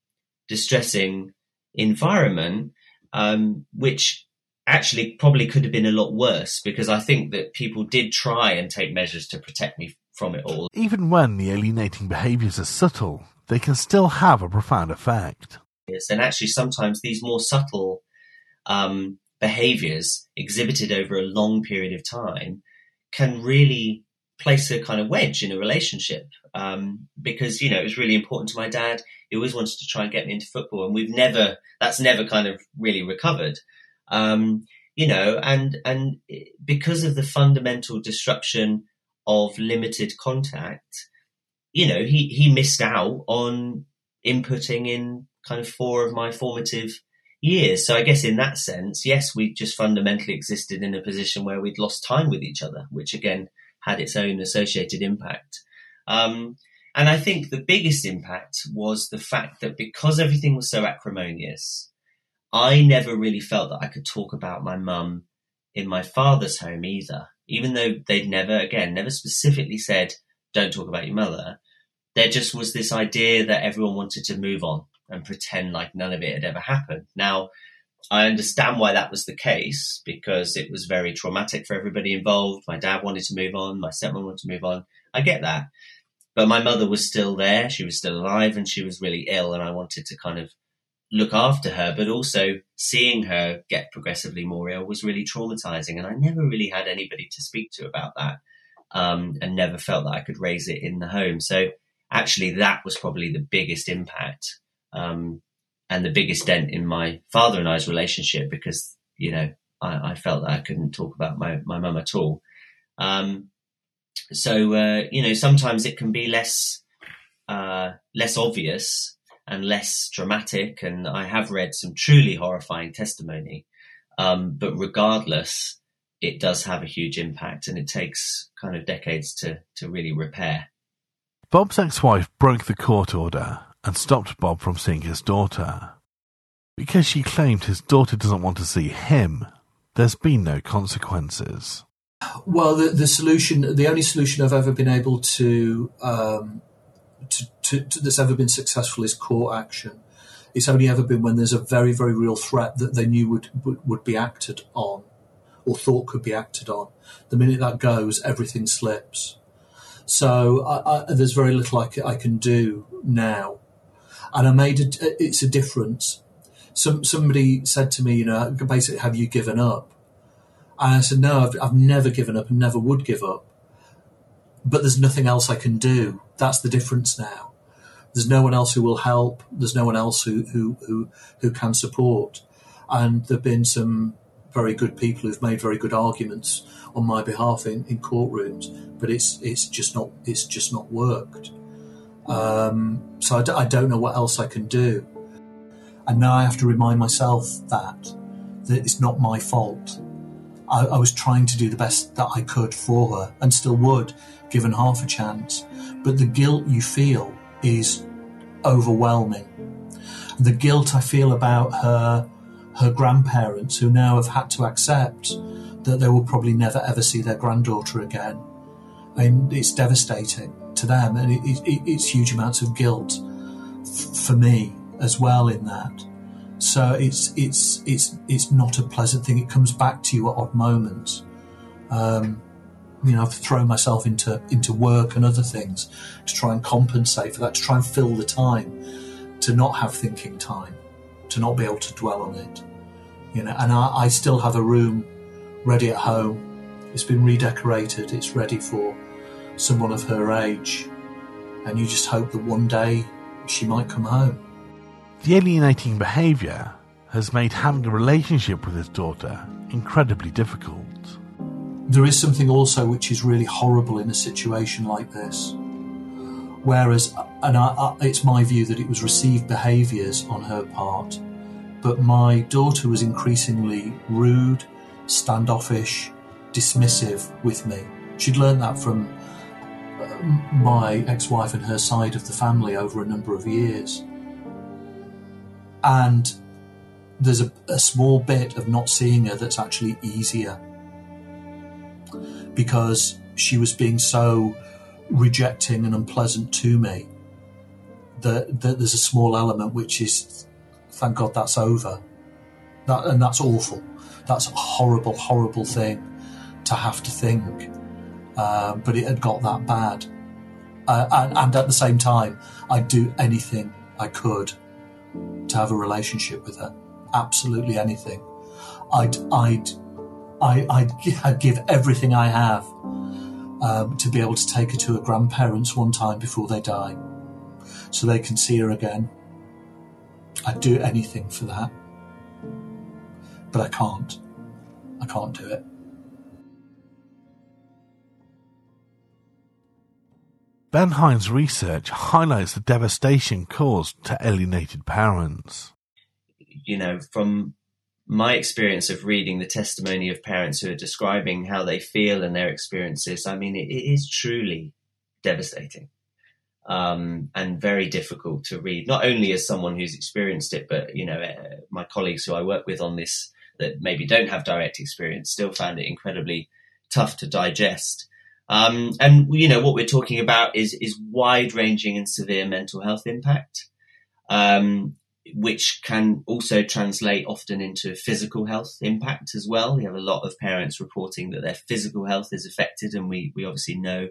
distressing environment, um, which actually probably could have been a lot worse because I think that people did try and take measures to protect me from it all. Even when the alienating behaviours are subtle, they can still have a profound effect. Yes, and actually, sometimes these more subtle um, behaviours exhibited over a long period of time can really place a kind of wedge in a relationship um, because you know it was really important to my dad. He always wanted to try and get me into football, and we've never that's never kind of really recovered. Um, you know, and and because of the fundamental disruption of limited contact, you know, he he missed out on inputting in kind of four of my formative years. So I guess in that sense, yes, we just fundamentally existed in a position where we'd lost time with each other, which again had its own associated impact. Um, and I think the biggest impact was the fact that because everything was so acrimonious, I never really felt that I could talk about my mum in my father's home either. Even though they'd never, again, never specifically said, don't talk about your mother, there just was this idea that everyone wanted to move on and pretend like none of it had ever happened. Now, I understand why that was the case because it was very traumatic for everybody involved. My dad wanted to move on, my stepmom wanted to move on. I get that. But my mother was still there, she was still alive, and she was really ill, and I wanted to kind of look after her, but also seeing her get progressively more ill was really traumatizing. And I never really had anybody to speak to about that um, and never felt that I could raise it in the home. So actually, that was probably the biggest impact um, and the biggest dent in my father and I's relationship because you know I, I felt that I couldn't talk about my my mum at all. Um, so uh, you know sometimes it can be less uh, less obvious and less dramatic, and I have read some truly horrifying testimony. Um, but regardless, it does have a huge impact, and it takes kind of decades to to really repair. Bob's ex-wife broke the court order and stopped Bob from seeing his daughter. Because she claimed his daughter doesn't want to see him, there's been no consequences. Well, the, the solution, the only solution I've ever been able to, um, to, to, to, that's ever been successful is court action. It's only ever been when there's a very, very real threat that they knew would, would, would be acted on or thought could be acted on. The minute that goes, everything slips. So I, I, there's very little I, c- I can do now and I made it. It's a difference. Some somebody said to me, you know, basically, have you given up? And I said, no, I've, I've never given up and never would give up. But there's nothing else I can do. That's the difference now. There's no one else who will help. There's no one else who who who, who can support. And there've been some very good people who've made very good arguments on my behalf in, in courtrooms, but it's it's just not it's just not worked. Um, so I d- I don't know what else I can do. And now I have to remind myself that, that it's not my fault. I, I was trying to do the best that I could for her and still would, given half a chance. But the guilt you feel is overwhelming. The guilt I feel about her, her grandparents who now have had to accept that they will probably never ever see their granddaughter again and it's devastating to them, and it, it, it's huge amounts of guilt f- for me as well in that. So it's it's it's it's not a pleasant thing. It comes back to you at odd moments. Um, you know, I've thrown myself into into work and other things to try and compensate for that, to try and fill the time, to not have thinking time, to not be able to dwell on it. You know, and I, I still have a room ready at home. It's been redecorated. It's ready for someone of her age, and you just hope that one day she might come home. The alienating behaviour has made having a relationship with his daughter incredibly difficult. There is something also which is really horrible in a situation like this. Whereas, and I, I, it's my view that it was received behaviours on her part, but my daughter was increasingly rude, standoffish, dismissive with me. She'd learned that from uh, my ex wife and her side of the family over a number of years. And there's a, a, small bit of not seeing her that's actually easier because she was being so rejecting and unpleasant to me that, that there's a small element which is thank God that's over. That, and that's awful. That's a horrible, horrible thing to have to think. Um, but it had got that bad. Uh, and, and, at the same time, I'd do anything I could to have a relationship with her. Absolutely anything. I'd, I'd, I, I'd, I'd give everything I have um, to be able to take her to her grandparents one time before they die, so they can see her again. I'd do anything for that, but I can't. I can't do it. Ben Hine's research highlights the devastation caused to alienated parents. You know, from my experience of reading the testimony of parents who are describing how they feel and their experiences, I mean, it, it is truly devastating um, and very difficult to read. Not only as someone who's experienced it, but you know, uh, my colleagues who I work with on this that maybe don't have direct experience still found it incredibly tough to digest. Um, and you know what we're talking about is is wide ranging and severe mental health impact, um, which can also translate often into physical health impact as well. We have a lot of parents reporting that their physical health is affected, and we we obviously know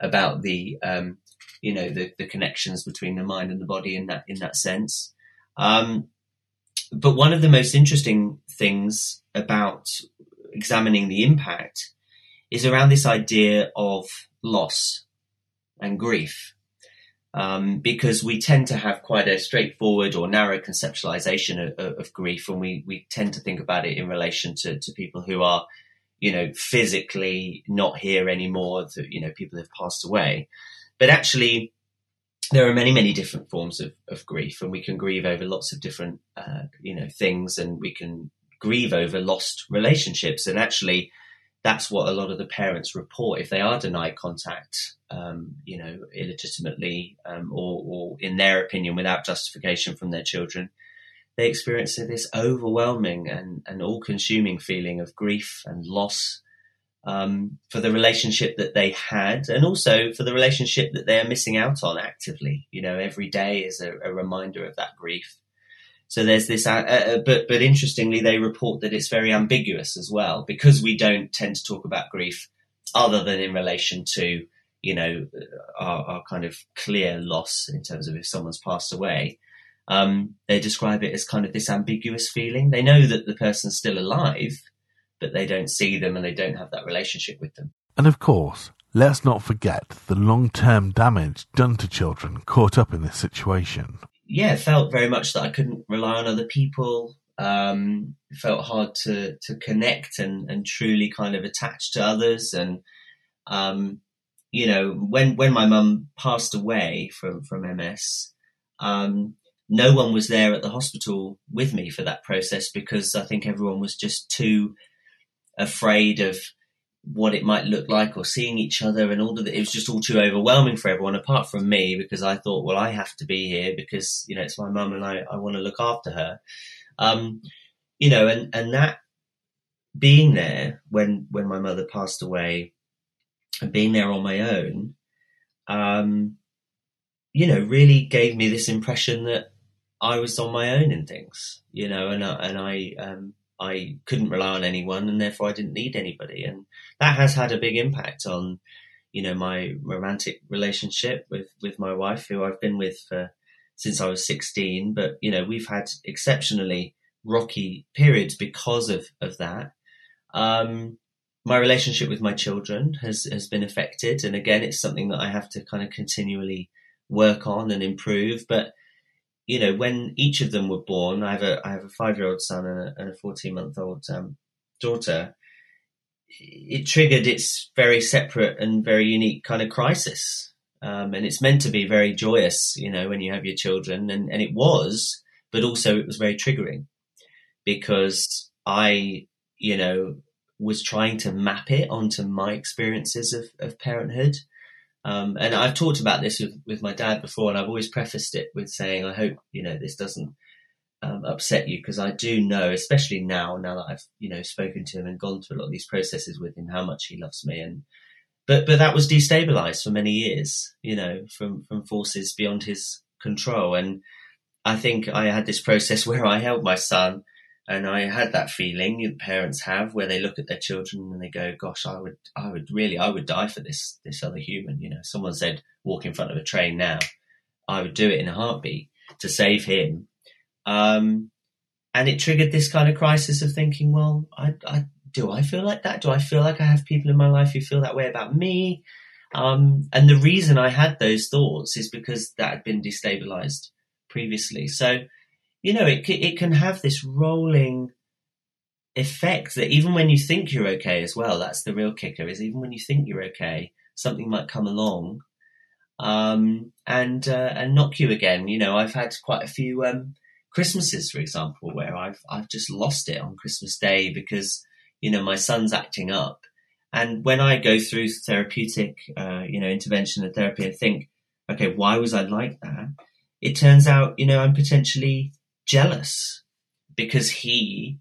about the um, you know the, the connections between the mind and the body in that in that sense. Um, but one of the most interesting things about examining the impact is around this idea of loss and grief. Um, because we tend to have quite a straightforward or narrow conceptualization of, of, grief, and we, we tend to think about it in relation to, to people who are, you know, physically not here anymore, you know, people have passed away. But actually, there are many, many different forms of, of grief, and we can grieve over lots of different, uh, you know, things, and we can grieve over lost relationships. And actually, that's what a lot of the parents report if they are denied contact, um, you know, illegitimately um, or, or, in their opinion, without justification from their children. They experience this overwhelming and, and all-consuming feeling of grief and loss um, for the relationship that they had, and also for the relationship that they are missing out on actively. You know, every day is a, a reminder of that grief. So there's this, uh, uh, but but interestingly, they report that it's very ambiguous as well because we don't tend to talk about grief other than in relation to you know our, our kind of clear loss in terms of if someone's passed away. Um, they describe it as kind of this ambiguous feeling. They know that the person's still alive, but they don't see them and they don't have that relationship with them. And of course, let's not forget the long term damage done to children caught up in this situation yeah, felt very much that I couldn't rely on other people. Um, felt hard to to connect and and truly kind of attach to others. And um, you know, when when my mum passed away from from MS, um, no one was there at the hospital with me for that process because I think everyone was just too afraid of what it might look like or seeing each other and all of it. It was just all too overwhelming for everyone apart from me because I thought, well, I have to be here because, you know, it's my mum and I, I want to look after her. Um, you know, and, and that being there when, when my mother passed away and being there on my own, um, you know, really gave me this impression that I was on my own in things, you know, and I, and I um, I couldn't rely on anyone, and therefore I didn't need anybody, and that has had a big impact on, you know, my romantic relationship with with my wife, who I've been with for since I was sixteen. But you know, we've had exceptionally rocky periods because of of that. Um, my relationship with my children has has been affected, and again, it's something that I have to kind of continually work on and improve. But you know, when each of them were born, I have a I have a five year old son and a fourteen month old um, daughter. It triggered its very separate and very unique kind of crisis, um, and it's meant to be very joyous, you know, when you have your children, and and it was, but also it was very triggering because I, you know, was trying to map it onto my experiences of, of parenthood. Um, and I've talked about this with, with my dad before, and I've always prefaced it with saying, I hope, you know, this doesn't um, upset you because I do know, especially now, now that I've, you know, spoken to him and gone through a lot of these processes with him, how much he loves me. And, but, but that was destabilized for many years, you know, from, from forces beyond his control. And I think I had this process where I held my son and I had that feeling that parents have where they look at their children and they go, gosh, I would, I would really, I would die for this, this other human. You know, someone said, walk in front of a train now. I would do it in a heartbeat to save him. Um, and it triggered this kind of crisis of thinking, well, I, I, do I feel like that? Do I feel like I have people in my life who feel that way about me? Um, and the reason I had those thoughts is because that had been destabilized previously. So, you know, it it can have this rolling effect that even when you think you're okay as well, that's the real kicker. Is even when you think you're okay, something might come along um, and uh, and knock you again. You know, I've had quite a few um, Christmases, for example, where I've I've just lost it on Christmas Day because you know my son's acting up, and when I go through therapeutic, uh, you know, intervention and therapy and think, okay, why was I like that? It turns out, you know, I'm potentially jealous because he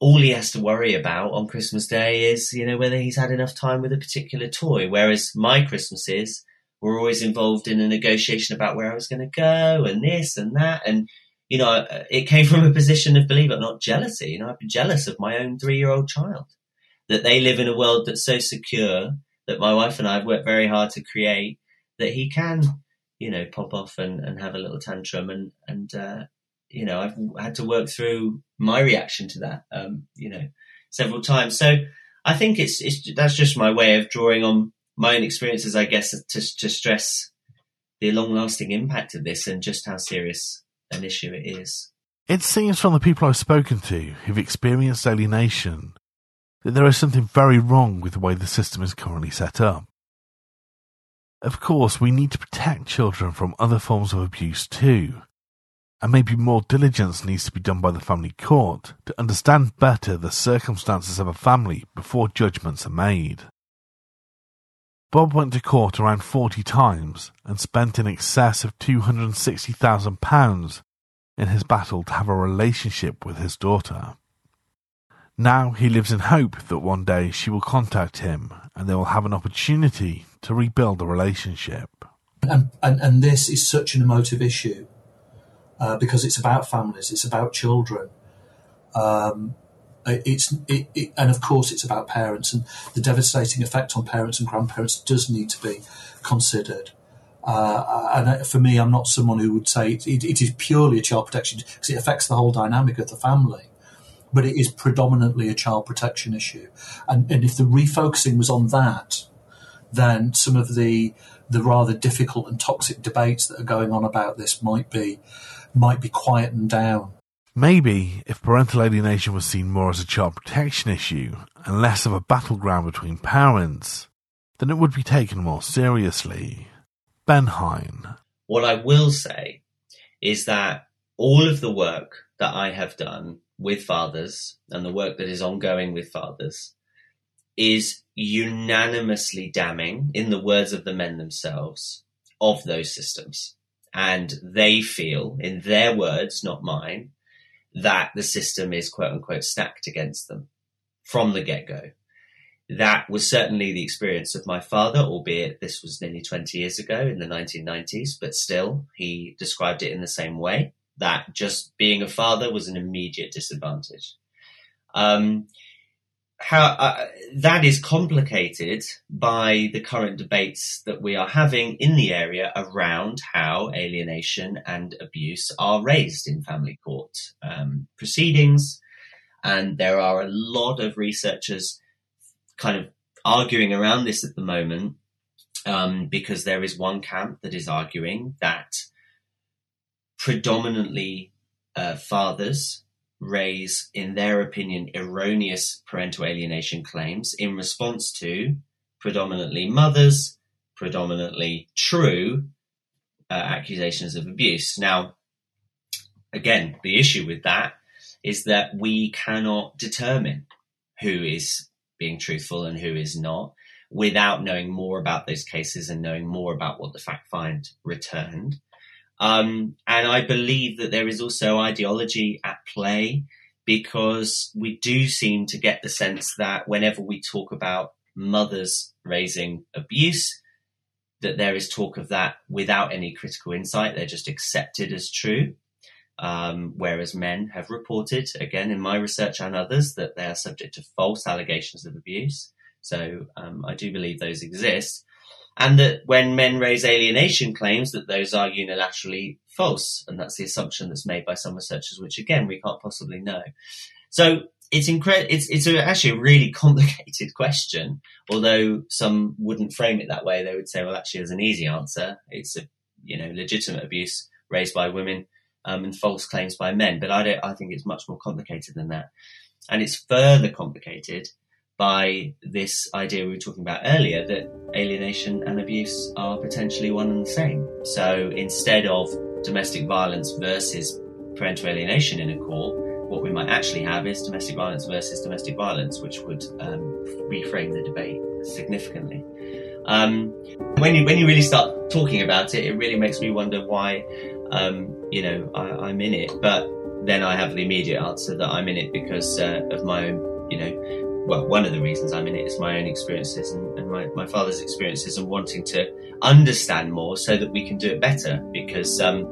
all he has to worry about on Christmas Day is, you know, whether he's had enough time with a particular toy. Whereas my Christmases were always involved in a negotiation about where I was going to go and this and that. And, you know, it came from a position of, believe it or not, jealousy. You know, I'd be jealous of my own three year old child that they live in a world that's so secure that my wife and I have worked very hard to create that he can, you know, pop off and, and have a little tantrum and, and, uh, you know, I've had to work through my reaction to that, um, you know, several times. So I think it's, it's that's just my way of drawing on my own experiences, I guess, to, to stress the long lasting impact of this and just how serious an issue it is. It seems from the people I've spoken to who've experienced alienation that there is something very wrong with the way the system is currently set up. Of course, we need to protect children from other forms of abuse too, and maybe more diligence needs to be done by the family court to understand better the circumstances of a family before judgments are made. Bob went to court around 40 times and spent in excess of £260,000 in his battle to have a relationship with his daughter. Now he lives in hope that one day she will contact him and they will have an opportunity to rebuild the relationship. And, and, and this is such an emotive issue uh, because it's about families, it's about children. Um, it's it, it, and of course it's about parents and the devastating effect on parents and grandparents does need to be considered. Uh, and for me, I'm not someone who would say it, it is purely a child protection because it affects the whole dynamic of the family. But it is predominantly a child protection issue, and, and if the refocusing was on that, then some of the the rather difficult and toxic debates that are going on about this might be might be quietened down. Maybe if parental alienation was seen more as a child protection issue and less of a battleground between parents, then it would be taken more seriously. Ben Hine. What I will say is that all of the work that I have done with fathers and the work that is ongoing with fathers is unanimously damning, in the words of the men themselves, of those systems and they feel, in their words, not mine, that the system is quote unquote stacked against them from the get go. that was certainly the experience of my father, albeit this was nearly 20 years ago in the 1990s, but still, he described it in the same way that just being a father was an immediate disadvantage. Um, how uh, that is complicated by the current debates that we are having in the area around how alienation and abuse are raised in family court um, proceedings, and there are a lot of researchers kind of arguing around this at the moment um, because there is one camp that is arguing that predominantly uh, fathers raise, in their opinion, erroneous parental alienation claims in response to predominantly mothers, predominantly true uh, accusations of abuse. Now, again, the issue with that is that we cannot determine who is being truthful and who is not without knowing more about those cases and knowing more about what the fact find returned. Um, and I believe that there is also ideology at play because we do seem to get the sense that whenever we talk about mothers raising abuse, that there is talk of that without any critical insight. They're just accepted as true. Um, whereas men have reported, again, in my research and others, that they are subject to false allegations of abuse. So um, I do believe those exist and that when men raise alienation claims that those are unilaterally false and that's the assumption that's made by some researchers which again we can't possibly know. So it's it's, it's a, actually a really complicated question although some wouldn't frame it that way. They would say well actually there's an easy answer. It's a you know legitimate abuse raised by women um, and false claims by men. But i don't i think it's much more complicated than that. And it's further complicated by this idea we were talking about earlier that alienation and abuse are potentially one and the same. So instead of domestic violence versus parental alienation in a court, what we might actually have is domestic violence versus domestic violence, which would um, reframe the debate significantly. Um, when you when you really start talking about it, it really makes me wonder why, um, you know, I, am in it. But then I have the immediate answer that I'm in it because uh, of my own, you know, well, one of the reasons I'm in it is my own experiences and, and my, my, father's experiences and wanting to understand more so that we can do it better. Because um,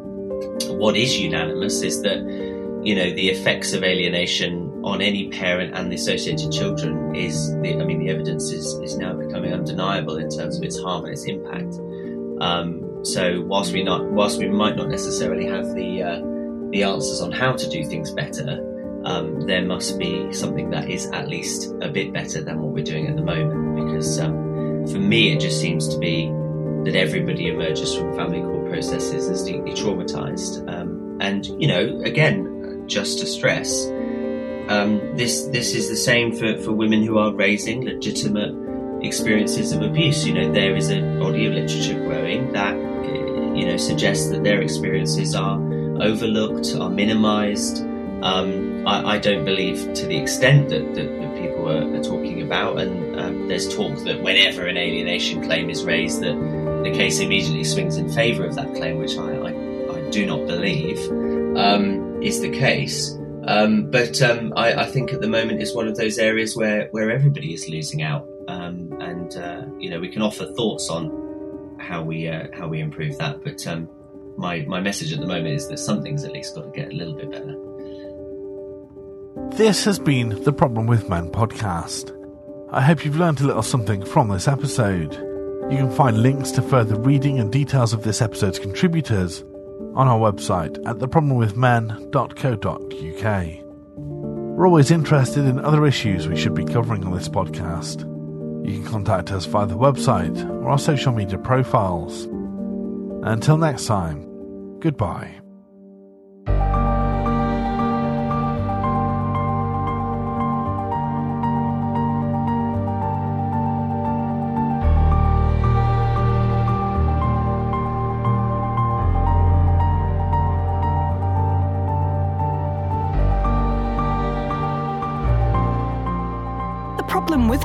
what is unanimous is that, you know, the effects of alienation on any parent and the associated children is, the, I mean, the evidence is, is now becoming undeniable in terms of its harm and its impact. Um, so whilst we not, whilst we might not necessarily have the, uh, the answers on how to do things better, um, there must be something that is at least a bit better than what we're doing at the moment. Because um, for me, it just seems to be that everybody emerges from family court processes as deeply traumatized. Um, and you know, again, just to stress, um, this this is the same for, for women who are raising legitimate experiences of abuse. You know, there is a body of literature growing that you know suggests that their experiences are overlooked, are minimized. Um, I, I, don't believe to the extent that, that, that people are, are, talking about, and um, there's talk that whenever an alienation claim is raised, that the case immediately swings in favour of that claim, which I, I, I do not believe um, is the case. Um, but um, I, think at the moment it's one of those areas where, where everybody is losing out, um, and uh, you know we can offer thoughts on how we uh, how we improve that. But my my message at the moment is that something's at least got to get a little bit better. This has been the Problem with Men podcast. I hope you've learned a little something from this episode. You can find links to further reading and details of this episode's contributors on our website at theproblemwithmen.co.uk. We're always interested in other issues we should be covering on this podcast. You can contact us via the website or our social media profiles. Until next time, goodbye.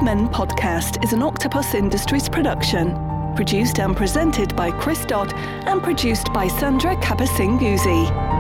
Men podcast is an Octopus Industries production. Produced and presented by Chris Dodd and produced by Sandra Kapasinguzi.